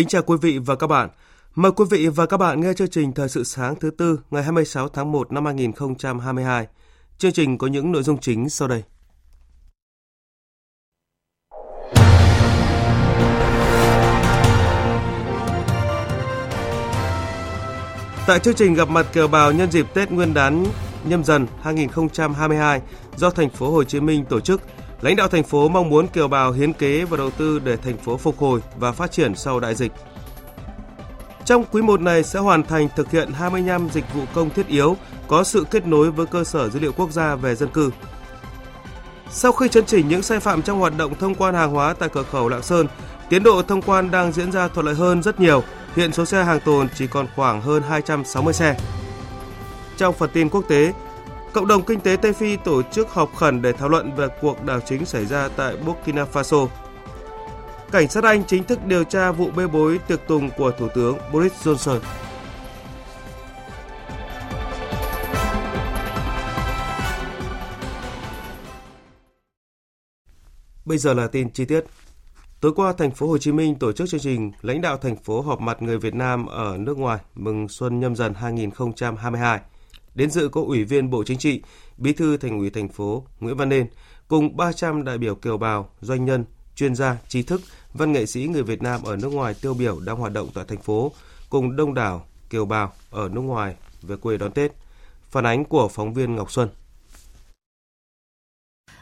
Kính chào quý vị và các bạn. Mời quý vị và các bạn nghe chương trình Thời sự sáng thứ tư ngày 26 tháng 1 năm 2022. Chương trình có những nội dung chính sau đây. Tại chương trình gặp mặt kiều bào nhân dịp Tết Nguyên đán nhâm dần 2022 do thành phố Hồ Chí Minh tổ chức, lãnh đạo thành phố mong muốn kiều bào hiến kế và đầu tư để thành phố phục hồi và phát triển sau đại dịch. Trong quý 1 này sẽ hoàn thành thực hiện 25 dịch vụ công thiết yếu có sự kết nối với cơ sở dữ liệu quốc gia về dân cư. Sau khi chấn chỉnh những sai phạm trong hoạt động thông quan hàng hóa tại cửa khẩu Lạng Sơn, tiến độ thông quan đang diễn ra thuận lợi hơn rất nhiều. Hiện số xe hàng tồn chỉ còn khoảng hơn 260 xe. Trong phần tin quốc tế, Cộng đồng kinh tế Tây Phi tổ chức họp khẩn để thảo luận về cuộc đảo chính xảy ra tại Burkina Faso. Cảnh sát Anh chính thức điều tra vụ bê bối tiệc tùng của Thủ tướng Boris Johnson. Bây giờ là tin chi tiết. Tối qua, thành phố Hồ Chí Minh tổ chức chương trình lãnh đạo thành phố họp mặt người Việt Nam ở nước ngoài mừng xuân nhâm dần 2022. Đến dự có Ủy viên Bộ Chính trị, Bí thư Thành ủy thành phố Nguyễn Văn Nên cùng 300 đại biểu kiều bào, doanh nhân, chuyên gia, trí thức, văn nghệ sĩ người Việt Nam ở nước ngoài tiêu biểu đang hoạt động tại thành phố cùng đông đảo kiều bào ở nước ngoài về quê đón Tết. Phản ánh của phóng viên Ngọc Xuân.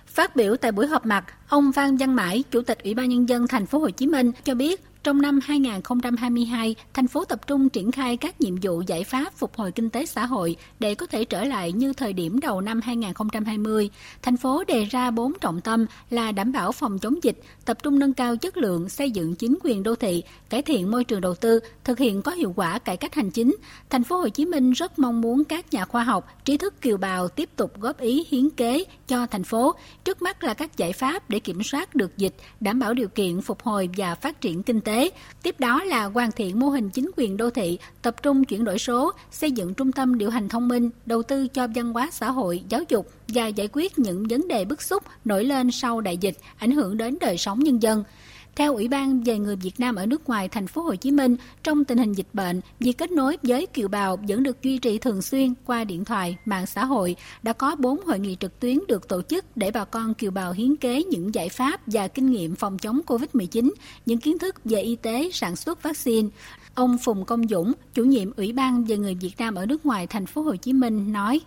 Phát biểu tại buổi họp mặt, ông Phan Văn Mãi, Chủ tịch Ủy ban nhân dân thành phố Hồ Chí Minh cho biết trong năm 2022, thành phố tập trung triển khai các nhiệm vụ giải pháp phục hồi kinh tế xã hội để có thể trở lại như thời điểm đầu năm 2020. Thành phố đề ra 4 trọng tâm là đảm bảo phòng chống dịch, tập trung nâng cao chất lượng xây dựng chính quyền đô thị, cải thiện môi trường đầu tư, thực hiện có hiệu quả cải cách hành chính. Thành phố Hồ Chí Minh rất mong muốn các nhà khoa học, trí thức kiều bào tiếp tục góp ý hiến kế cho thành phố. Trước mắt là các giải pháp để kiểm soát được dịch, đảm bảo điều kiện phục hồi và phát triển kinh tế Tiếp đó là hoàn thiện mô hình chính quyền đô thị, tập trung chuyển đổi số, xây dựng trung tâm điều hành thông minh, đầu tư cho văn hóa xã hội, giáo dục và giải quyết những vấn đề bức xúc nổi lên sau đại dịch, ảnh hưởng đến đời sống nhân dân. Theo Ủy ban về người Việt Nam ở nước ngoài thành phố Hồ Chí Minh, trong tình hình dịch bệnh, việc kết nối với kiều bào vẫn được duy trì thường xuyên qua điện thoại, mạng xã hội. Đã có 4 hội nghị trực tuyến được tổ chức để bà con kiều bào hiến kế những giải pháp và kinh nghiệm phòng chống COVID-19, những kiến thức về y tế, sản xuất vaccine. Ông Phùng Công Dũng, chủ nhiệm Ủy ban về người Việt Nam ở nước ngoài thành phố Hồ Chí Minh nói: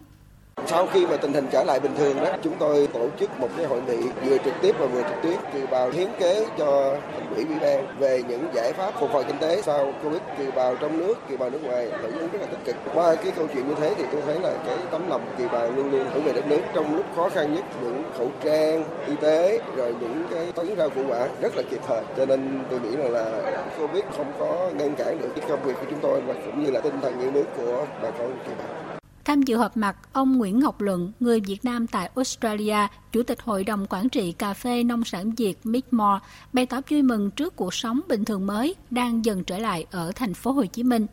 sau khi mà tình hình trở lại bình thường đó, chúng tôi tổ chức một cái hội nghị vừa trực tiếp và vừa trực tuyến kiều bào hiến kế cho thành ủy ủy ban về những giải pháp phục hồi kinh tế sau covid. Kiều bào trong nước kiều bào nước ngoài hưởng ứng rất là tích cực. Qua cái câu chuyện như thế thì tôi thấy là cái tấm lòng kiều bào luôn luôn hướng về đất nước trong lúc khó khăn nhất những khẩu trang y tế rồi những cái tấn rau củ quả rất là kịp thời. Cho nên tôi nghĩ là, là covid không có ngăn cản được cái công việc của chúng tôi và cũng như là tinh thần yêu nước của bà con kiều bào. Tham dự họp mặt, ông Nguyễn Ngọc Luận, người Việt Nam tại Australia, Chủ tịch Hội đồng Quản trị Cà phê Nông sản Việt Midmore, bày tỏ vui mừng trước cuộc sống bình thường mới đang dần trở lại ở thành phố Hồ Chí Minh.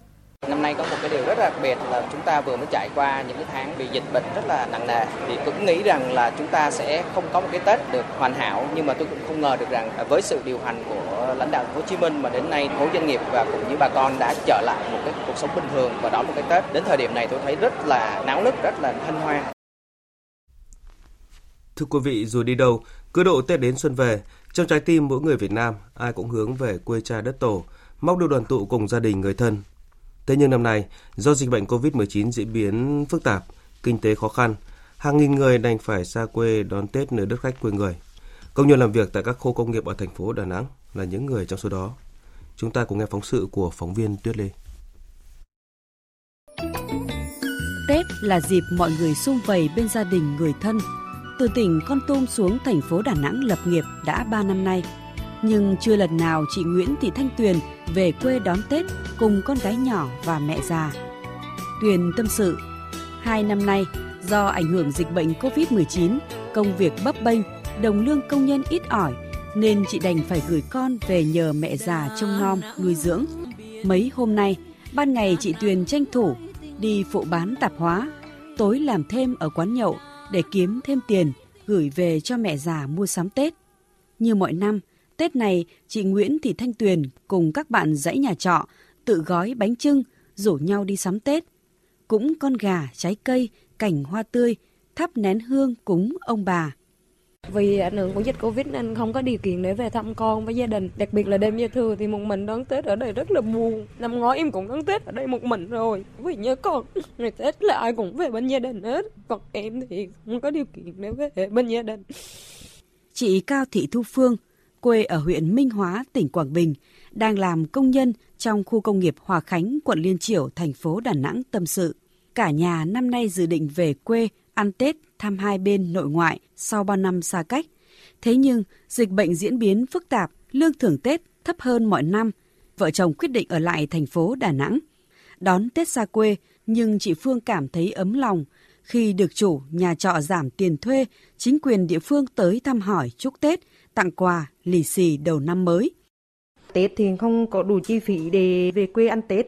Năm nay có một cái điều rất đặc biệt là chúng ta vừa mới trải qua những cái tháng bị dịch bệnh rất là nặng nề thì cũng nghĩ rằng là chúng ta sẽ không có một cái Tết được hoàn hảo nhưng mà tôi cũng không ngờ được rằng à, với sự điều hành của lãnh đạo Hồ Chí Minh mà đến nay khối doanh nghiệp và cũng như bà con đã trở lại một cái cuộc sống bình thường và đón một cái Tết đến thời điểm này tôi thấy rất là náo nức rất là hân hoan. Thưa quý vị, dù đi đâu, cứ độ Tết đến xuân về, trong trái tim mỗi người Việt Nam, ai cũng hướng về quê cha đất tổ, mong được đoàn tụ cùng gia đình người thân, Thế nhưng năm nay, do dịch bệnh COVID-19 diễn biến phức tạp, kinh tế khó khăn, hàng nghìn người đành phải xa quê đón Tết nơi đất khách quê người. Công nhân làm việc tại các khu công nghiệp ở thành phố Đà Nẵng là những người trong số đó. Chúng ta cùng nghe phóng sự của phóng viên Tuyết Lê. Tết là dịp mọi người sum vầy bên gia đình người thân. Từ tỉnh Con Tum xuống thành phố Đà Nẵng lập nghiệp đã 3 năm nay. Nhưng chưa lần nào chị Nguyễn Thị Thanh Tuyền về quê đón Tết cùng con gái nhỏ và mẹ già. Tuyền tâm sự, hai năm nay do ảnh hưởng dịch bệnh Covid-19, công việc bấp bênh, đồng lương công nhân ít ỏi nên chị đành phải gửi con về nhờ mẹ già trông nom, nuôi dưỡng. Mấy hôm nay, ban ngày chị Tuyền tranh thủ đi phụ bán tạp hóa, tối làm thêm ở quán nhậu để kiếm thêm tiền gửi về cho mẹ già mua sắm Tết. Như mọi năm, Tết này chị Nguyễn Thị Thanh Tuyền cùng các bạn dãy nhà trọ tự gói bánh trưng rủ nhau đi sắm Tết. Cũng con gà, trái cây, cảnh hoa tươi, thắp nén hương cúng ông bà. Vì ảnh hưởng của dịch Covid nên không có điều kiện để về thăm con với gia đình. Đặc biệt là đêm giao thừa thì một mình đón Tết ở đây rất là buồn. Năm ngoái em cũng đón Tết ở đây một mình rồi. Vì nhớ con, ngày Tết là ai cũng về bên gia đình hết. Còn em thì không có điều kiện để về bên gia đình. Chị Cao Thị Thu Phương, quê ở huyện Minh Hóa, tỉnh Quảng Bình, đang làm công nhân trong khu công nghiệp Hòa Khánh, quận Liên Triểu, thành phố Đà Nẵng tâm sự. Cả nhà năm nay dự định về quê ăn Tết thăm hai bên nội ngoại sau bao năm xa cách. Thế nhưng, dịch bệnh diễn biến phức tạp, lương thưởng Tết thấp hơn mọi năm. Vợ chồng quyết định ở lại thành phố Đà Nẵng. Đón Tết xa quê, nhưng chị Phương cảm thấy ấm lòng khi được chủ nhà trọ giảm tiền thuê, chính quyền địa phương tới thăm hỏi chúc Tết, tặng quà, lì xì đầu năm mới. Tết thì không có đủ chi phí để về quê ăn Tết.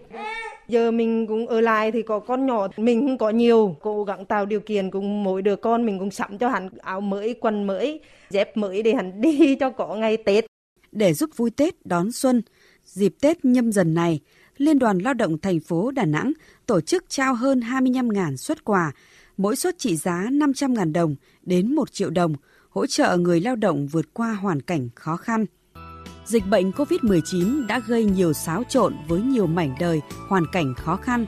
Giờ mình cũng ở lại thì có con nhỏ, mình không có nhiều, cố gắng tạo điều kiện cùng mỗi đứa con mình cũng sắm cho hắn áo mới, quần mới, dép mới để hắn đi cho có ngày Tết. Để giúp vui Tết đón xuân, dịp Tết nhâm dần này, Liên đoàn Lao động thành phố Đà Nẵng tổ chức trao hơn 25.000 xuất quà, mỗi suất trị giá 500.000 đồng đến 1 triệu đồng, hỗ trợ người lao động vượt qua hoàn cảnh khó khăn. Dịch bệnh COVID-19 đã gây nhiều xáo trộn với nhiều mảnh đời, hoàn cảnh khó khăn.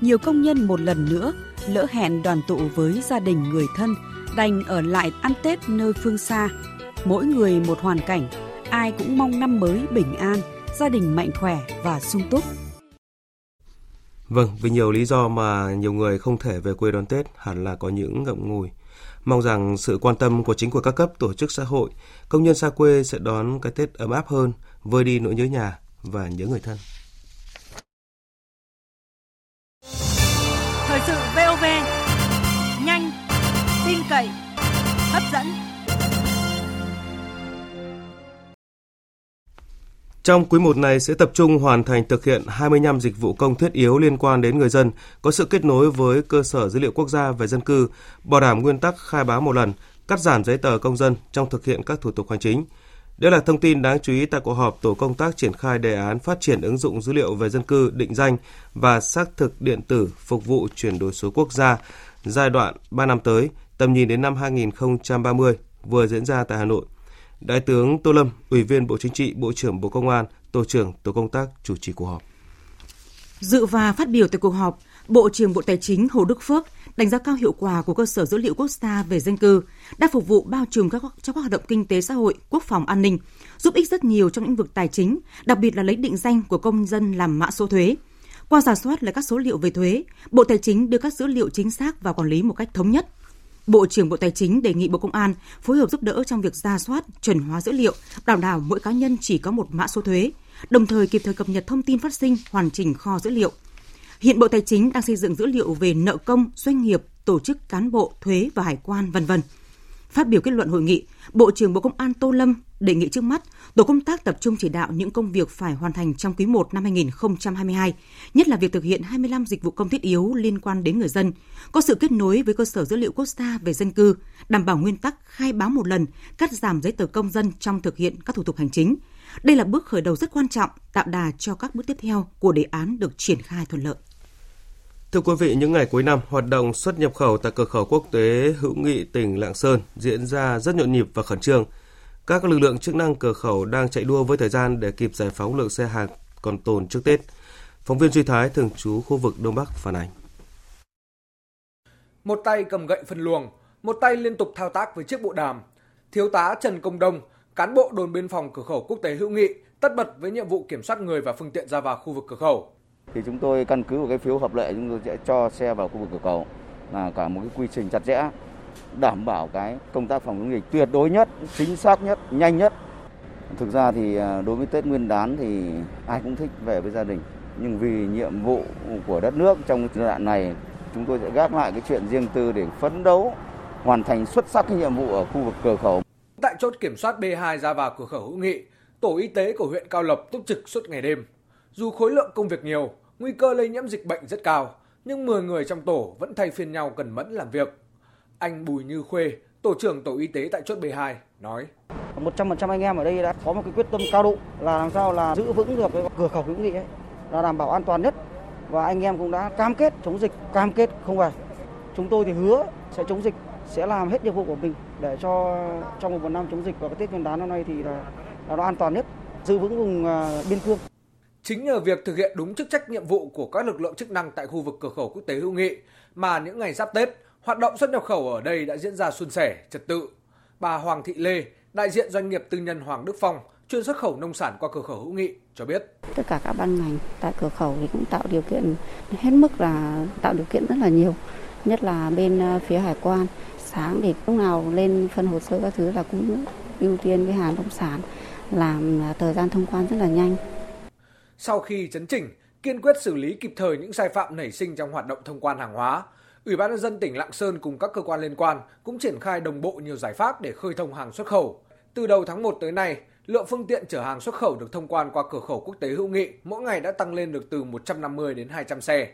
Nhiều công nhân một lần nữa lỡ hẹn đoàn tụ với gia đình người thân, đành ở lại ăn Tết nơi phương xa. Mỗi người một hoàn cảnh, ai cũng mong năm mới bình an, gia đình mạnh khỏe và sung túc. Vâng, vì nhiều lý do mà nhiều người không thể về quê đón Tết hẳn là có những ngậm ngùi. Mong rằng sự quan tâm của chính quyền các cấp tổ chức xã hội, công nhân xa quê sẽ đón cái Tết ấm áp hơn, vơi đi nỗi nhớ nhà và nhớ người thân. Thời sự VOV, nhanh, tin cậy, hấp dẫn. Trong quý một này sẽ tập trung hoàn thành thực hiện 25 dịch vụ công thiết yếu liên quan đến người dân, có sự kết nối với cơ sở dữ liệu quốc gia về dân cư, bảo đảm nguyên tắc khai báo một lần, cắt giảm giấy tờ công dân trong thực hiện các thủ tục hành chính. Đây là thông tin đáng chú ý tại cuộc họp tổ công tác triển khai đề án phát triển ứng dụng dữ liệu về dân cư, định danh và xác thực điện tử phục vụ chuyển đổi số quốc gia giai đoạn 3 năm tới, tầm nhìn đến năm 2030 vừa diễn ra tại Hà Nội. Đại tướng Tô Lâm, Ủy viên Bộ Chính trị, Bộ trưởng Bộ Công an, Tổ trưởng Tổ công tác chủ trì cuộc họp. Dự và phát biểu tại cuộc họp, Bộ trưởng Bộ Tài chính Hồ Đức Phước đánh giá cao hiệu quả của cơ sở dữ liệu quốc gia về dân cư đã phục vụ bao trùm các cho các hoạt động kinh tế xã hội, quốc phòng an ninh, giúp ích rất nhiều trong lĩnh vực tài chính, đặc biệt là lấy định danh của công dân làm mã số thuế. Qua giả soát lại các số liệu về thuế, Bộ Tài chính đưa các dữ liệu chính xác vào quản lý một cách thống nhất, Bộ trưởng Bộ Tài chính đề nghị Bộ Công an phối hợp giúp đỡ trong việc ra soát, chuẩn hóa dữ liệu, đảm bảo mỗi cá nhân chỉ có một mã số thuế, đồng thời kịp thời cập nhật thông tin phát sinh, hoàn chỉnh kho dữ liệu. Hiện Bộ Tài chính đang xây dựng dữ liệu về nợ công, doanh nghiệp, tổ chức cán bộ, thuế và hải quan, vân vân. Phát biểu kết luận hội nghị, Bộ trưởng Bộ Công an Tô Lâm đề nghị trước mắt, tổ công tác tập trung chỉ đạo những công việc phải hoàn thành trong quý 1 năm 2022, nhất là việc thực hiện 25 dịch vụ công thiết yếu liên quan đến người dân, có sự kết nối với cơ sở dữ liệu quốc gia về dân cư, đảm bảo nguyên tắc khai báo một lần, cắt giảm giấy tờ công dân trong thực hiện các thủ tục hành chính. Đây là bước khởi đầu rất quan trọng, tạo đà cho các bước tiếp theo của đề án được triển khai thuận lợi. Thưa quý vị, những ngày cuối năm, hoạt động xuất nhập khẩu tại cửa khẩu quốc tế hữu nghị tỉnh Lạng Sơn diễn ra rất nhộn nhịp và khẩn trương. Các lực lượng chức năng cửa khẩu đang chạy đua với thời gian để kịp giải phóng lượng xe hàng còn tồn trước Tết. Phóng viên Duy Thái thường trú khu vực Đông Bắc phản ánh. Một tay cầm gậy phân luồng, một tay liên tục thao tác với chiếc bộ đàm. Thiếu tá Trần Công Đông, cán bộ đồn biên phòng cửa khẩu quốc tế Hữu Nghị, tất bật với nhiệm vụ kiểm soát người và phương tiện ra vào khu vực cửa khẩu. Thì chúng tôi căn cứ vào cái phiếu hợp lệ chúng tôi sẽ cho xe vào khu vực cửa khẩu là cả một cái quy trình chặt chẽ đảm bảo cái công tác phòng chống dịch tuyệt đối nhất, chính xác nhất, nhanh nhất. Thực ra thì à, đối với Tết Nguyên đán thì ai cũng thích về với gia đình. Nhưng vì nhiệm vụ của đất nước trong giai đoạn này, chúng tôi sẽ gác lại cái chuyện riêng tư để phấn đấu hoàn thành xuất sắc cái nhiệm vụ ở khu vực cửa khẩu. Tại chốt kiểm soát B2 ra vào cửa khẩu hữu nghị, tổ y tế của huyện Cao Lộc túc trực suốt ngày đêm. Dù khối lượng công việc nhiều, nguy cơ lây nhiễm dịch bệnh rất cao, nhưng 10 người trong tổ vẫn thay phiên nhau cần mẫn làm việc. Anh Bùi Như Khuê, tổ trưởng tổ y tế tại chốt B2 nói: 100% anh em ở đây đã có một cái quyết tâm cao độ là làm sao là giữ vững được cái cửa khẩu hữu nghị ấy, là đảm bảo an toàn nhất và anh em cũng đã cam kết chống dịch, cam kết không về. Chúng tôi thì hứa sẽ chống dịch, sẽ làm hết nhiệm vụ của mình để cho trong một năm chống dịch và cái Tết Nguyên đán năm nay thì là, là nó an toàn nhất, giữ vững vùng à, biên cương. Chính nhờ việc thực hiện đúng chức trách nhiệm vụ của các lực lượng chức năng tại khu vực cửa khẩu quốc tế hữu nghị mà những ngày giáp Tết, hoạt động xuất nhập khẩu ở đây đã diễn ra suôn sẻ, trật tự. Bà Hoàng Thị Lê, đại diện doanh nghiệp tư nhân Hoàng Đức Phong, chuyên xuất khẩu nông sản qua cửa khẩu hữu nghị cho biết. Tất cả các ban ngành tại cửa khẩu thì cũng tạo điều kiện hết mức là tạo điều kiện rất là nhiều, nhất là bên ờ, phía hải quan. Sáng thì lúc nào lên phân hồ sơ các thứ là cũng ưu tiên cái hàng nông sản, làm ờ, thời gian thông quan rất là nhanh. Sau khi chấn chỉnh, kiên quyết xử lý kịp thời những sai phạm nảy sinh trong hoạt động thông quan hàng hóa, Ủy ban nhân dân tỉnh Lạng Sơn cùng các cơ quan liên quan cũng triển khai đồng bộ nhiều giải pháp để khơi thông hàng xuất khẩu. Từ đầu tháng 1 tới nay, lượng phương tiện chở hàng xuất khẩu được thông quan qua cửa khẩu quốc tế hữu nghị mỗi ngày đã tăng lên được từ 150 đến 200 xe.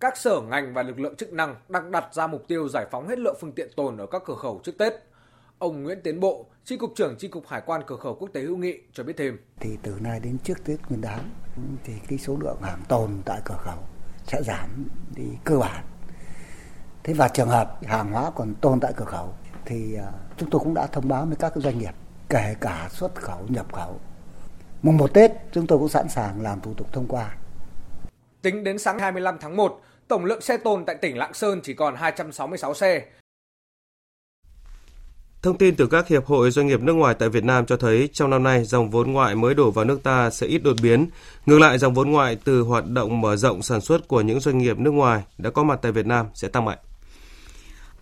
Các sở ngành và lực lượng chức năng đang đặt ra mục tiêu giải phóng hết lượng phương tiện tồn ở các cửa khẩu trước Tết. Ông Nguyễn Tiến Bộ, Chi cục trưởng Chi cục Hải quan cửa khẩu quốc tế hữu nghị cho biết thêm. Thì từ nay đến trước Tết Nguyên đán thì cái số lượng hàng tồn tại cửa khẩu sẽ giảm đi cơ bản. Thế và trường hợp hàng hóa còn tồn tại cửa khẩu thì à, chúng tôi cũng đã thông báo với các doanh nghiệp kể cả xuất khẩu nhập khẩu. Mùng một Tết chúng tôi cũng sẵn sàng làm thủ tục thông qua. Tính đến sáng 25 tháng 1, tổng lượng xe tồn tại tỉnh Lạng Sơn chỉ còn 266 xe, Thông tin từ các hiệp hội doanh nghiệp nước ngoài tại Việt Nam cho thấy trong năm nay dòng vốn ngoại mới đổ vào nước ta sẽ ít đột biến. Ngược lại dòng vốn ngoại từ hoạt động mở rộng sản xuất của những doanh nghiệp nước ngoài đã có mặt tại Việt Nam sẽ tăng mạnh.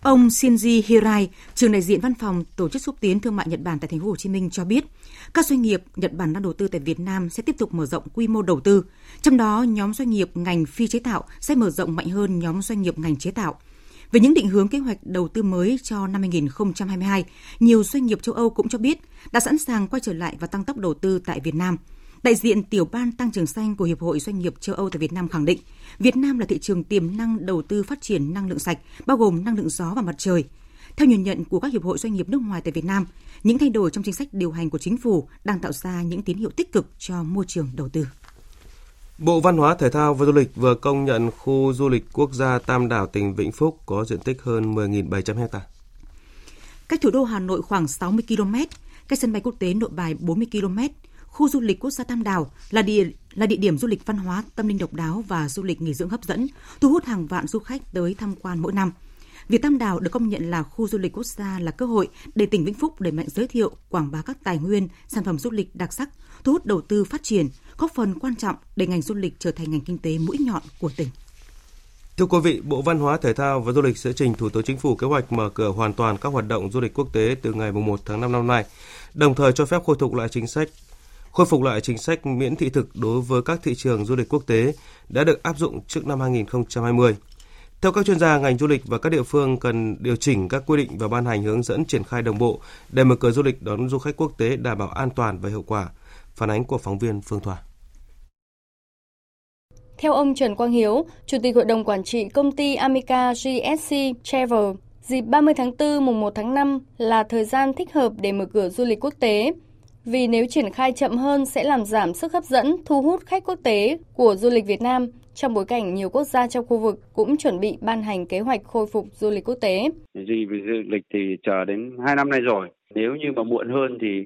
Ông Shinji Hirai, trường đại diện văn phòng Tổ chức xúc tiến thương mại Nhật Bản tại thành phố Hồ Chí Minh cho biết, các doanh nghiệp Nhật Bản đang đầu tư tại Việt Nam sẽ tiếp tục mở rộng quy mô đầu tư. Trong đó, nhóm doanh nghiệp ngành phi chế tạo sẽ mở rộng mạnh hơn nhóm doanh nghiệp ngành chế tạo. Về những định hướng kế hoạch đầu tư mới cho năm 2022, nhiều doanh nghiệp châu Âu cũng cho biết đã sẵn sàng quay trở lại và tăng tốc đầu tư tại Việt Nam. Đại diện tiểu ban tăng trưởng xanh của Hiệp hội Doanh nghiệp châu Âu tại Việt Nam khẳng định, Việt Nam là thị trường tiềm năng đầu tư phát triển năng lượng sạch, bao gồm năng lượng gió và mặt trời. Theo nhìn nhận của các hiệp hội doanh nghiệp nước ngoài tại Việt Nam, những thay đổi trong chính sách điều hành của chính phủ đang tạo ra những tín hiệu tích cực cho môi trường đầu tư. Bộ Văn hóa Thể thao và Du lịch vừa công nhận khu du lịch quốc gia Tam Đảo tỉnh Vĩnh Phúc có diện tích hơn 10.700 ha. Cách thủ đô Hà Nội khoảng 60 km, cách sân bay quốc tế Nội Bài 40 km, khu du lịch quốc gia Tam Đảo là địa là địa điểm du lịch văn hóa, tâm linh độc đáo và du lịch nghỉ dưỡng hấp dẫn, thu hút hàng vạn du khách tới tham quan mỗi năm. Việc Tam Đảo được công nhận là khu du lịch quốc gia là cơ hội để tỉnh Vĩnh Phúc đẩy mạnh giới thiệu, quảng bá các tài nguyên, sản phẩm du lịch đặc sắc, thu hút đầu tư phát triển, góp phần quan trọng để ngành du lịch trở thành ngành kinh tế mũi nhọn của tỉnh. Thưa quý vị, Bộ Văn hóa Thể thao và Du lịch sẽ trình Thủ tướng Chính phủ kế hoạch mở cửa hoàn toàn các hoạt động du lịch quốc tế từ ngày 1 tháng 5 năm nay, đồng thời cho phép khôi phục lại chính sách khôi phục lại chính sách miễn thị thực đối với các thị trường du lịch quốc tế đã được áp dụng trước năm 2020. Theo các chuyên gia, ngành du lịch và các địa phương cần điều chỉnh các quy định và ban hành hướng dẫn triển khai đồng bộ để mở cửa du lịch đón du khách quốc tế đảm bảo an toàn và hiệu quả. Phản ánh của phóng viên Phương Thoa. Theo ông Trần Quang Hiếu, Chủ tịch Hội đồng Quản trị công ty Amica GSC Travel, dịp 30 tháng 4 mùng 1 tháng 5 là thời gian thích hợp để mở cửa du lịch quốc tế. Vì nếu triển khai chậm hơn sẽ làm giảm sức hấp dẫn, thu hút khách quốc tế của du lịch Việt Nam trong bối cảnh nhiều quốc gia trong khu vực cũng chuẩn bị ban hành kế hoạch khôi phục du lịch quốc tế. Gì về du lịch thì chờ đến 2 năm nay rồi. Nếu như mà muộn hơn thì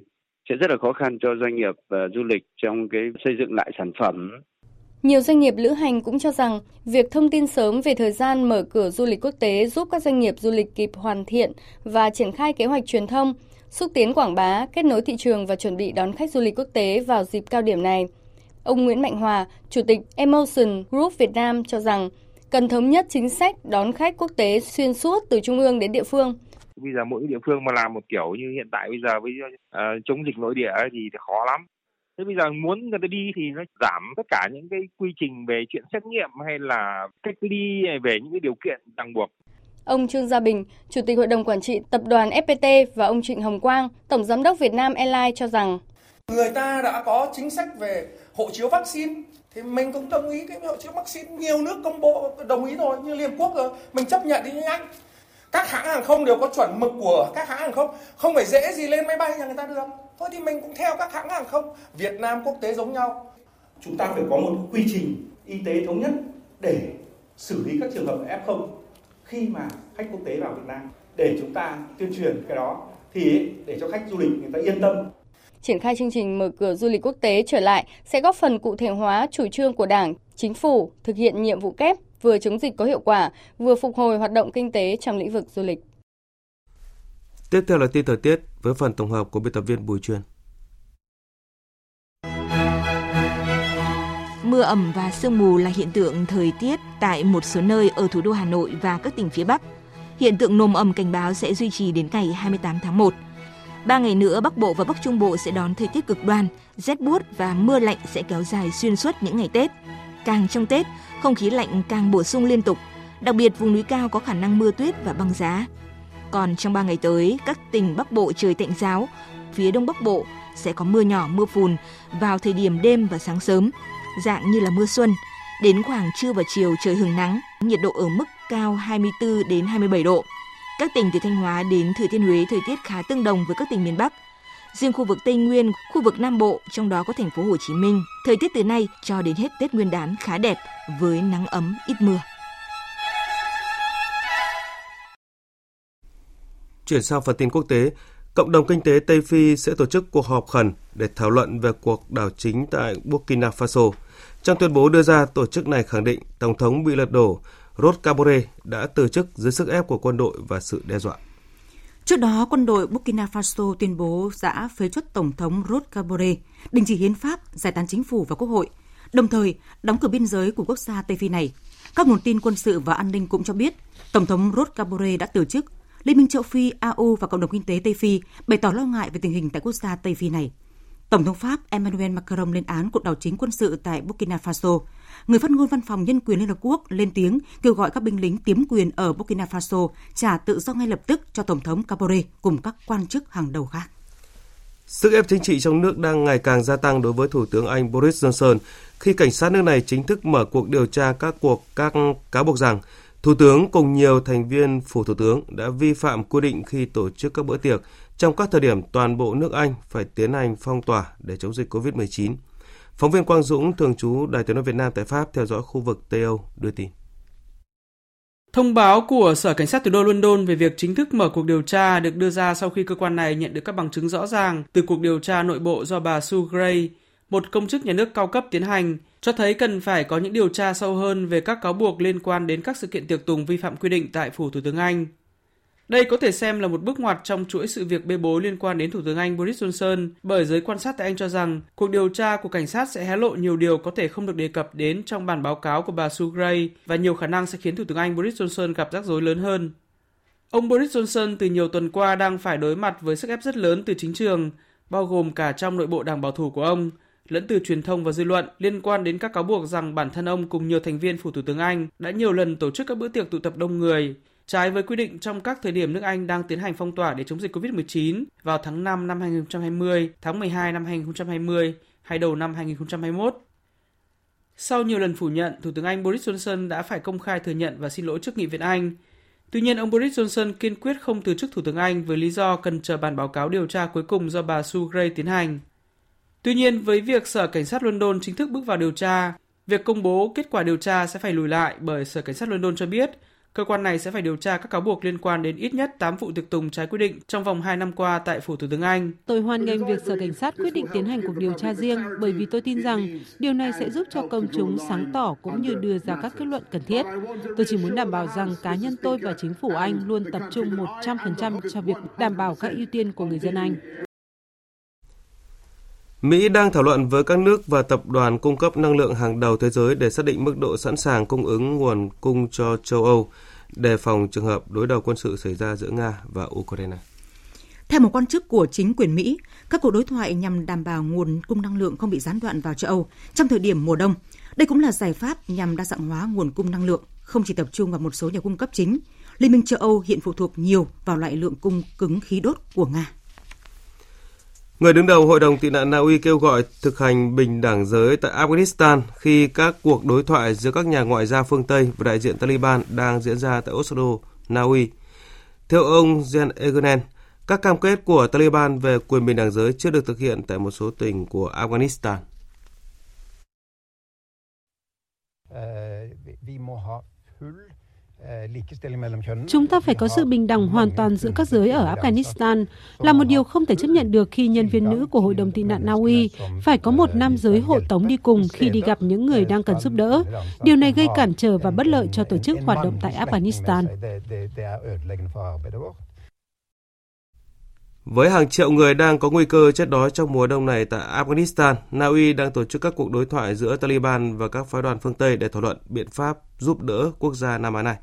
sẽ rất là khó khăn cho doanh nghiệp và du lịch trong cái xây dựng lại sản phẩm. Nhiều doanh nghiệp lữ hành cũng cho rằng việc thông tin sớm về thời gian mở cửa du lịch quốc tế giúp các doanh nghiệp du lịch kịp hoàn thiện và triển khai kế hoạch truyền thông, xúc tiến quảng bá, kết nối thị trường và chuẩn bị đón khách du lịch quốc tế vào dịp cao điểm này. Ông Nguyễn Mạnh Hòa, Chủ tịch Emotion Group Việt Nam cho rằng cần thống nhất chính sách đón khách quốc tế xuyên suốt từ trung ương đến địa phương. Bây giờ mỗi địa phương mà làm một kiểu như hiện tại bây giờ với uh, ờ, chống dịch nội địa thì khó lắm. Thế bây giờ muốn người ta đi thì nó giảm tất cả những cái quy trình về chuyện xét nghiệm hay là cách ly về những cái điều kiện ràng buộc. Ông Trương Gia Bình, Chủ tịch Hội đồng Quản trị Tập đoàn FPT và ông Trịnh Hồng Quang, Tổng Giám đốc Việt Nam Airlines cho rằng Người ta đã có chính sách về hộ chiếu vaccine thì mình cũng đồng ý cái hộ chiếu vaccine. Nhiều nước công bố đồng ý rồi như Liên Quốc rồi. Mình chấp nhận đi như anh các hãng hàng không đều có chuẩn mực của các hãng hàng không. Không phải dễ gì lên máy bay nhà người ta được. Thôi thì mình cũng theo các hãng hàng không. Việt Nam quốc tế giống nhau. Chúng ta phải có một quy trình y tế thống nhất để xử lý các trường hợp F0 khi mà khách quốc tế vào Việt Nam. Để chúng ta tuyên truyền cái đó thì để cho khách du lịch người ta yên tâm. Triển khai chương trình mở cửa du lịch quốc tế trở lại sẽ góp phần cụ thể hóa chủ trương của Đảng, Chính phủ thực hiện nhiệm vụ kép vừa chống dịch có hiệu quả, vừa phục hồi hoạt động kinh tế trong lĩnh vực du lịch. Tiếp theo là tin thời tiết với phần tổng hợp của biên tập viên Bùi Truyền. Mưa ẩm và sương mù là hiện tượng thời tiết tại một số nơi ở thủ đô Hà Nội và các tỉnh phía Bắc. Hiện tượng nồm ẩm cảnh báo sẽ duy trì đến ngày 28 tháng 1. Ba ngày nữa, Bắc Bộ và Bắc Trung Bộ sẽ đón thời tiết cực đoan, rét buốt và mưa lạnh sẽ kéo dài xuyên suốt những ngày Tết. Càng trong Tết, không khí lạnh càng bổ sung liên tục, đặc biệt vùng núi cao có khả năng mưa tuyết và băng giá. Còn trong 3 ngày tới, các tỉnh Bắc Bộ trời tạnh giáo, phía Đông Bắc Bộ sẽ có mưa nhỏ mưa phùn vào thời điểm đêm và sáng sớm, dạng như là mưa xuân. Đến khoảng trưa và chiều trời hưởng nắng, nhiệt độ ở mức cao 24 đến 27 độ. Các tỉnh từ Thanh Hóa đến Thừa Thiên Huế thời tiết khá tương đồng với các tỉnh miền Bắc. Riêng khu vực Tây Nguyên, khu vực Nam Bộ, trong đó có thành phố Hồ Chí Minh, thời tiết từ nay cho đến hết Tết Nguyên đán khá đẹp với nắng ấm ít mưa. Chuyển sang phần tin quốc tế, Cộng đồng kinh tế Tây Phi sẽ tổ chức cuộc họp khẩn để thảo luận về cuộc đảo chính tại Burkina Faso. Trong tuyên bố đưa ra, tổ chức này khẳng định Tổng thống bị lật đổ Rod Cabore đã từ chức dưới sức ép của quân đội và sự đe dọa. Trước đó, quân đội Burkina Faso tuyên bố đã phế chuất Tổng thống Rod Kabore, đình chỉ hiến pháp, giải tán chính phủ và quốc hội, đồng thời đóng cửa biên giới của quốc gia Tây Phi này. Các nguồn tin quân sự và an ninh cũng cho biết, Tổng thống Rod Kabore đã từ chức. Liên minh châu Phi, AU và Cộng đồng Kinh tế Tây Phi bày tỏ lo ngại về tình hình tại quốc gia Tây Phi này. Tổng thống Pháp Emmanuel Macron lên án cuộc đảo chính quân sự tại Burkina Faso. Người phát ngôn văn phòng nhân quyền Liên Hợp Quốc lên tiếng kêu gọi các binh lính tiếm quyền ở Burkina Faso trả tự do ngay lập tức cho Tổng thống Kabore cùng các quan chức hàng đầu khác. Sức ép chính trị trong nước đang ngày càng gia tăng đối với Thủ tướng Anh Boris Johnson khi cảnh sát nước này chính thức mở cuộc điều tra các cuộc các cáo buộc rằng Thủ tướng cùng nhiều thành viên phủ Thủ tướng đã vi phạm quy định khi tổ chức các bữa tiệc trong các thời điểm toàn bộ nước Anh phải tiến hành phong tỏa để chống dịch COVID-19. Phóng viên Quang Dũng, thường trú Đài tiếng nói Việt Nam tại Pháp theo dõi khu vực Tây Âu đưa tin. Thông báo của Sở Cảnh sát thủ đô London về việc chính thức mở cuộc điều tra được đưa ra sau khi cơ quan này nhận được các bằng chứng rõ ràng từ cuộc điều tra nội bộ do bà Sue Gray, một công chức nhà nước cao cấp tiến hành, cho thấy cần phải có những điều tra sâu hơn về các cáo buộc liên quan đến các sự kiện tiệc tùng vi phạm quy định tại phủ Thủ tướng Anh. Đây có thể xem là một bước ngoặt trong chuỗi sự việc bê bối liên quan đến Thủ tướng Anh Boris Johnson, bởi giới quan sát tại Anh cho rằng cuộc điều tra của cảnh sát sẽ hé lộ nhiều điều có thể không được đề cập đến trong bản báo cáo của bà Sue Gray và nhiều khả năng sẽ khiến Thủ tướng Anh Boris Johnson gặp rắc rối lớn hơn. Ông Boris Johnson từ nhiều tuần qua đang phải đối mặt với sức ép rất lớn từ chính trường, bao gồm cả trong nội bộ đảng bảo thủ của ông, lẫn từ truyền thông và dư luận liên quan đến các cáo buộc rằng bản thân ông cùng nhiều thành viên phủ Thủ tướng Anh đã nhiều lần tổ chức các bữa tiệc tụ tập đông người, trái với quy định trong các thời điểm nước Anh đang tiến hành phong tỏa để chống dịch COVID-19 vào tháng 5 năm 2020, tháng 12 năm 2020 hay đầu năm 2021. Sau nhiều lần phủ nhận, Thủ tướng Anh Boris Johnson đã phải công khai thừa nhận và xin lỗi trước Nghị viện Anh. Tuy nhiên, ông Boris Johnson kiên quyết không từ chức Thủ tướng Anh với lý do cần chờ bản báo cáo điều tra cuối cùng do bà Sue Gray tiến hành. Tuy nhiên, với việc Sở Cảnh sát London chính thức bước vào điều tra, việc công bố kết quả điều tra sẽ phải lùi lại bởi Sở Cảnh sát London cho biết cơ quan này sẽ phải điều tra các cáo buộc liên quan đến ít nhất 8 vụ tiệc tùng trái quy định trong vòng 2 năm qua tại phủ Thủ tướng Anh. Tôi hoan nghênh việc Sở Cảnh sát quyết định tiến hành cuộc điều tra riêng bởi vì tôi tin rằng điều này sẽ giúp cho công chúng sáng tỏ cũng như đưa ra các kết luận cần thiết. Tôi chỉ muốn đảm bảo rằng cá nhân tôi và chính phủ Anh luôn tập trung 100% cho việc đảm bảo các ưu tiên của người dân Anh. Mỹ đang thảo luận với các nước và tập đoàn cung cấp năng lượng hàng đầu thế giới để xác định mức độ sẵn sàng cung ứng nguồn cung cho châu Âu, đề phòng trường hợp đối đầu quân sự xảy ra giữa Nga và Ukraine. Theo một quan chức của chính quyền Mỹ, các cuộc đối thoại nhằm đảm bảo nguồn cung năng lượng không bị gián đoạn vào châu Âu trong thời điểm mùa đông. Đây cũng là giải pháp nhằm đa dạng hóa nguồn cung năng lượng, không chỉ tập trung vào một số nhà cung cấp chính. Liên minh châu Âu hiện phụ thuộc nhiều vào loại lượng cung cứng khí đốt của Nga. Người đứng đầu Hội đồng tị nạn Na Uy kêu gọi thực hành bình đẳng giới tại Afghanistan khi các cuộc đối thoại giữa các nhà ngoại giao phương Tây và đại diện Taliban đang diễn ra tại Oslo, Na Uy. Theo ông Jen Egonen, các cam kết của Taliban về quyền bình đẳng giới chưa được thực hiện tại một số tỉnh của Afghanistan. Chúng ta phải có sự bình đẳng hoàn toàn giữa các giới ở Afghanistan là một điều không thể chấp nhận được khi nhân viên nữ của Hội đồng tị nạn Na Uy phải có một nam giới hộ tống đi cùng khi đi gặp những người đang cần giúp đỡ. Điều này gây cản trở và bất lợi cho tổ chức hoạt động tại Afghanistan. Với hàng triệu người đang có nguy cơ chết đói trong mùa đông này tại Afghanistan, Na Uy đang tổ chức các cuộc đối thoại giữa Taliban và các phái đoàn phương Tây để thảo luận biện pháp giúp đỡ quốc gia Nam Á này.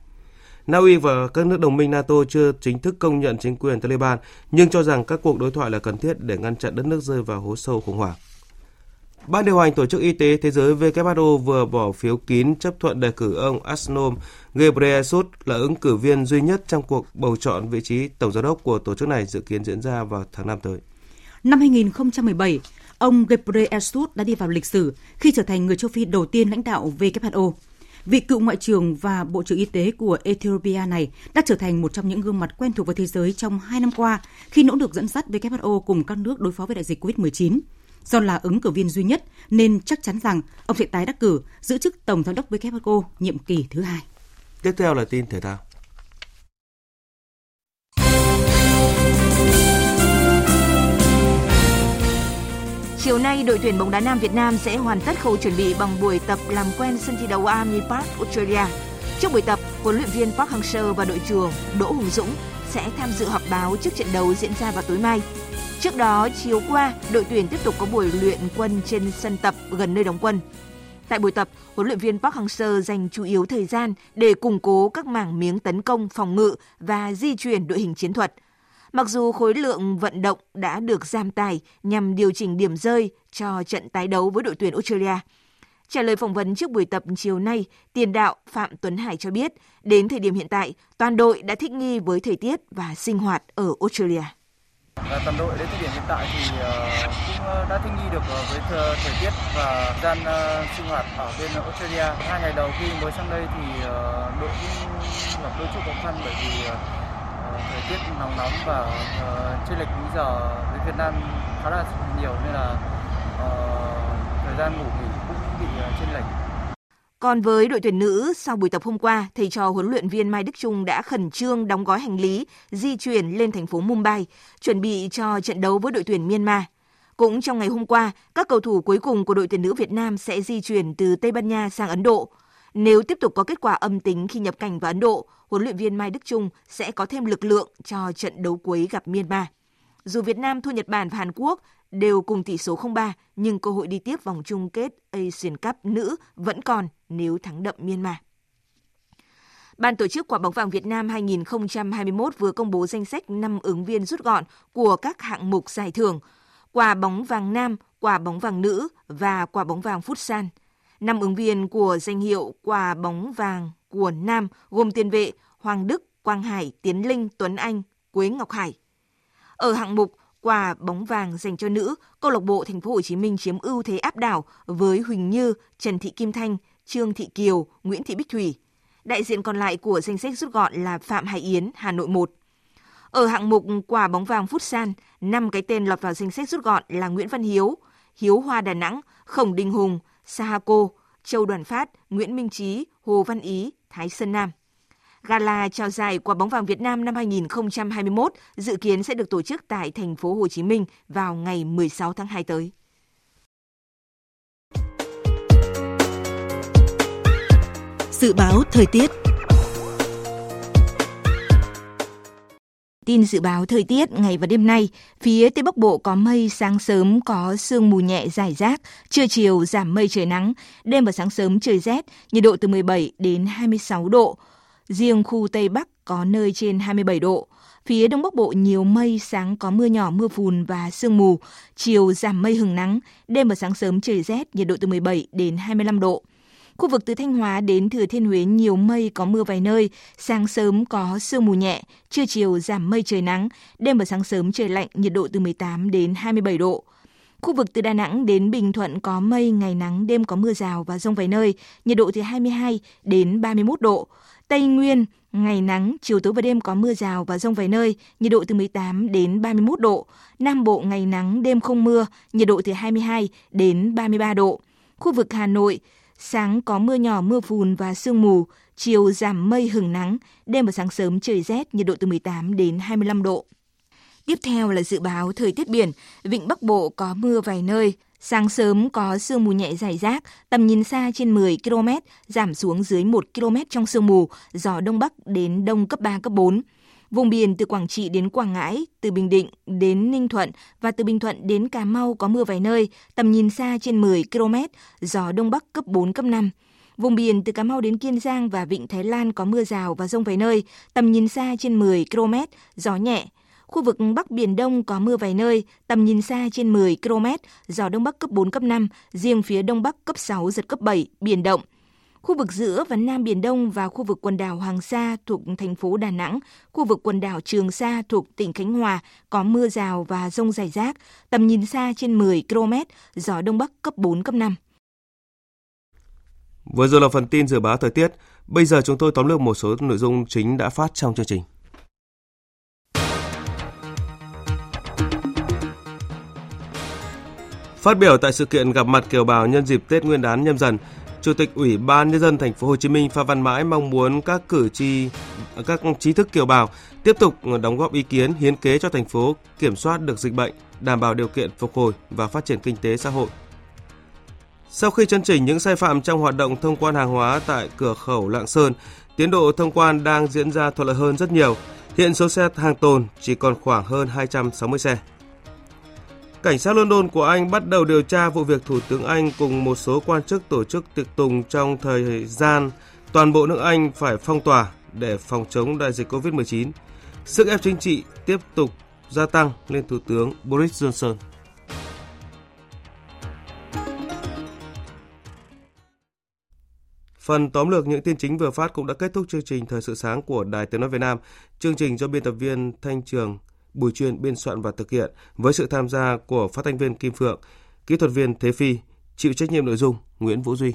Na Uy và các nước đồng minh NATO chưa chính thức công nhận chính quyền Taliban, nhưng cho rằng các cuộc đối thoại là cần thiết để ngăn chặn đất nước rơi vào hố sâu khủng hoảng. Ban điều hành Tổ chức Y tế Thế giới WHO vừa bỏ phiếu kín chấp thuận đề cử ông Asnom Ghebreyesus là ứng cử viên duy nhất trong cuộc bầu chọn vị trí tổng giám đốc của tổ chức này dự kiến diễn ra vào tháng 5 tới. Năm 2017, ông Ghebreyesus đã đi vào lịch sử khi trở thành người châu Phi đầu tiên lãnh đạo WHO. Vị cựu ngoại trưởng và bộ trưởng y tế của Ethiopia này đã trở thành một trong những gương mặt quen thuộc với thế giới trong hai năm qua khi nỗ lực dẫn dắt WHO cùng các nước đối phó với đại dịch COVID-19. Do là ứng cử viên duy nhất, nên chắc chắn rằng ông sẽ tái đắc cử giữ chức tổng giám đốc WHO nhiệm kỳ thứ hai. Tiếp theo là tin thể thao. Chiều nay, đội tuyển bóng đá nam Việt Nam sẽ hoàn tất khâu chuẩn bị bằng buổi tập làm quen sân thi đấu Army Park, Australia. Trước buổi tập, huấn luyện viên Park Hang-seo và đội trưởng Đỗ Hùng Dũng sẽ tham dự họp báo trước trận đấu diễn ra vào tối mai. Trước đó, chiều qua, đội tuyển tiếp tục có buổi luyện quân trên sân tập gần nơi đóng quân. Tại buổi tập, huấn luyện viên Park Hang-seo dành chủ yếu thời gian để củng cố các mảng miếng tấn công, phòng ngự và di chuyển đội hình chiến thuật. Mặc dù khối lượng vận động đã được giảm tài nhằm điều chỉnh điểm rơi cho trận tái đấu với đội tuyển Australia. Trả lời phỏng vấn trước buổi tập chiều nay, tiền đạo Phạm Tuấn Hải cho biết, đến thời điểm hiện tại, toàn đội đã thích nghi với thời tiết và sinh hoạt ở Australia. Và toàn đội đến thời điểm hiện tại thì uh, cũng ờ, đã thích nghi được ờ, với thời, thời tiết và gian uh, sinh hoạt ở bên Australia. Hai ngày đầu khi mới sang đây thì uh, đội cũng gặp đôi chút khó khăn bởi vì uh, thời tiết nóng nóng và uh, chênh lệch múi giờ với Việt Nam khá là nhiều nên là uh, thời gian ngủ nghỉ cũng bị uh, chênh lệch. Còn với đội tuyển nữ, sau buổi tập hôm qua, thầy trò huấn luyện viên Mai Đức Trung đã khẩn trương đóng gói hành lý, di chuyển lên thành phố Mumbai, chuẩn bị cho trận đấu với đội tuyển Myanmar. Cũng trong ngày hôm qua, các cầu thủ cuối cùng của đội tuyển nữ Việt Nam sẽ di chuyển từ Tây Ban Nha sang Ấn Độ. Nếu tiếp tục có kết quả âm tính khi nhập cảnh vào Ấn Độ, huấn luyện viên Mai Đức Trung sẽ có thêm lực lượng cho trận đấu cuối gặp Myanmar. Dù Việt Nam thua Nhật Bản và Hàn Quốc đều cùng tỷ số 0-3, nhưng cơ hội đi tiếp vòng chung kết Asian Cup nữ vẫn còn nếu thắng đậm Myanmar. Ban tổ chức Quả bóng vàng Việt Nam 2021 vừa công bố danh sách 5 ứng viên rút gọn của các hạng mục giải thưởng Quả bóng vàng nam, quả bóng vàng nữ và quả bóng vàng Futsal. Năm ứng viên của danh hiệu quả bóng vàng của nam gồm tiền vệ Hoàng Đức, Quang Hải, Tiến Linh, Tuấn Anh, Quế Ngọc Hải. Ở hạng mục quả bóng vàng dành cho nữ, câu lạc bộ Thành phố Hồ Chí Minh chiếm ưu thế áp đảo với Huỳnh Như, Trần Thị Kim Thanh, Trương Thị Kiều, Nguyễn Thị Bích Thủy. Đại diện còn lại của danh sách rút gọn là Phạm Hải Yến, Hà Nội 1. Ở hạng mục quả bóng vàng phút san 5 cái tên lọt vào danh sách rút gọn là Nguyễn Văn Hiếu, Hiếu Hoa Đà Nẵng, Khổng Đình Hùng, Sahako, Châu Đoàn Phát, Nguyễn Minh Trí, Hồ Văn Ý, Thái Sơn Nam. Gala trao giải quả bóng vàng Việt Nam năm 2021 dự kiến sẽ được tổ chức tại thành phố Hồ Chí Minh vào ngày 16 tháng 2 tới. Dự báo thời tiết Tin dự báo thời tiết ngày và đêm nay, phía Tây Bắc Bộ có mây, sáng sớm có sương mù nhẹ rải rác, trưa chiều giảm mây trời nắng, đêm và sáng sớm trời rét, nhiệt độ từ 17 đến 26 độ. Riêng khu Tây Bắc có nơi trên 27 độ. Phía Đông Bắc Bộ nhiều mây, sáng có mưa nhỏ, mưa phùn và sương mù, chiều giảm mây hừng nắng, đêm và sáng sớm trời rét, nhiệt độ từ 17 đến 25 độ. Khu vực từ Thanh Hóa đến Thừa Thiên Huế nhiều mây có mưa vài nơi, sáng sớm có sương mù nhẹ, trưa chiều giảm mây trời nắng, đêm và sáng sớm trời lạnh, nhiệt độ từ 18 đến 27 độ. Khu vực từ Đà Nẵng đến Bình Thuận có mây, ngày nắng, đêm có mưa rào và rông vài nơi, nhiệt độ từ 22 đến 31 độ. Tây Nguyên, ngày nắng, chiều tối và đêm có mưa rào và rông vài nơi, nhiệt độ từ 18 đến 31 độ. Nam Bộ ngày nắng, đêm không mưa, nhiệt độ từ 22 đến 33 độ. Khu vực Hà Nội, sáng có mưa nhỏ, mưa phùn và sương mù, chiều giảm mây hừng nắng, đêm và sáng sớm trời rét, nhiệt độ từ 18 đến 25 độ. Tiếp theo là dự báo thời tiết biển, vịnh Bắc Bộ có mưa vài nơi, sáng sớm có sương mù nhẹ rải rác, tầm nhìn xa trên 10 km, giảm xuống dưới 1 km trong sương mù, gió đông bắc đến đông cấp 3, cấp 4. Vùng biển từ Quảng Trị đến Quảng Ngãi, từ Bình Định đến Ninh Thuận và từ Bình Thuận đến Cà Mau có mưa vài nơi, tầm nhìn xa trên 10 km, gió Đông Bắc cấp 4, cấp 5. Vùng biển từ Cà Mau đến Kiên Giang và Vịnh Thái Lan có mưa rào và rông vài nơi, tầm nhìn xa trên 10 km, gió nhẹ. Khu vực Bắc Biển Đông có mưa vài nơi, tầm nhìn xa trên 10 km, gió Đông Bắc cấp 4, cấp 5, riêng phía Đông Bắc cấp 6, giật cấp 7, biển động. Khu vực giữa và Nam Biển Đông và khu vực quần đảo Hoàng Sa thuộc thành phố Đà Nẵng, khu vực quần đảo Trường Sa thuộc tỉnh Khánh Hòa có mưa rào và rông rải rác, tầm nhìn xa trên 10 km, gió Đông Bắc cấp 4, cấp 5. Vừa rồi là phần tin dự báo thời tiết. Bây giờ chúng tôi tóm lược một số nội dung chính đã phát trong chương trình. Phát biểu tại sự kiện gặp mặt kiều bào nhân dịp Tết Nguyên đán nhâm dần, Chủ tịch Ủy ban nhân dân thành phố Hồ Chí Minh Phan Văn Mãi mong muốn các cử tri các trí thức kiều bào tiếp tục đóng góp ý kiến hiến kế cho thành phố kiểm soát được dịch bệnh, đảm bảo điều kiện phục hồi và phát triển kinh tế xã hội. Sau khi chấn chỉnh những sai phạm trong hoạt động thông quan hàng hóa tại cửa khẩu Lạng Sơn, tiến độ thông quan đang diễn ra thuận lợi hơn rất nhiều. Hiện số xe hàng tồn chỉ còn khoảng hơn 260 xe. Cảnh sát London của Anh bắt đầu điều tra vụ việc Thủ tướng Anh cùng một số quan chức tổ chức tiệc tùng trong thời gian toàn bộ nước Anh phải phong tỏa để phòng chống đại dịch COVID-19. Sức ép chính trị tiếp tục gia tăng lên Thủ tướng Boris Johnson. Phần tóm lược những tin chính vừa phát cũng đã kết thúc chương trình Thời sự sáng của Đài Tiếng Nói Việt Nam. Chương trình do biên tập viên Thanh Trường Bùi Chuyên biên soạn và thực hiện với sự tham gia của phát thanh viên Kim Phượng, kỹ thuật viên Thế Phi, chịu trách nhiệm nội dung Nguyễn Vũ Duy.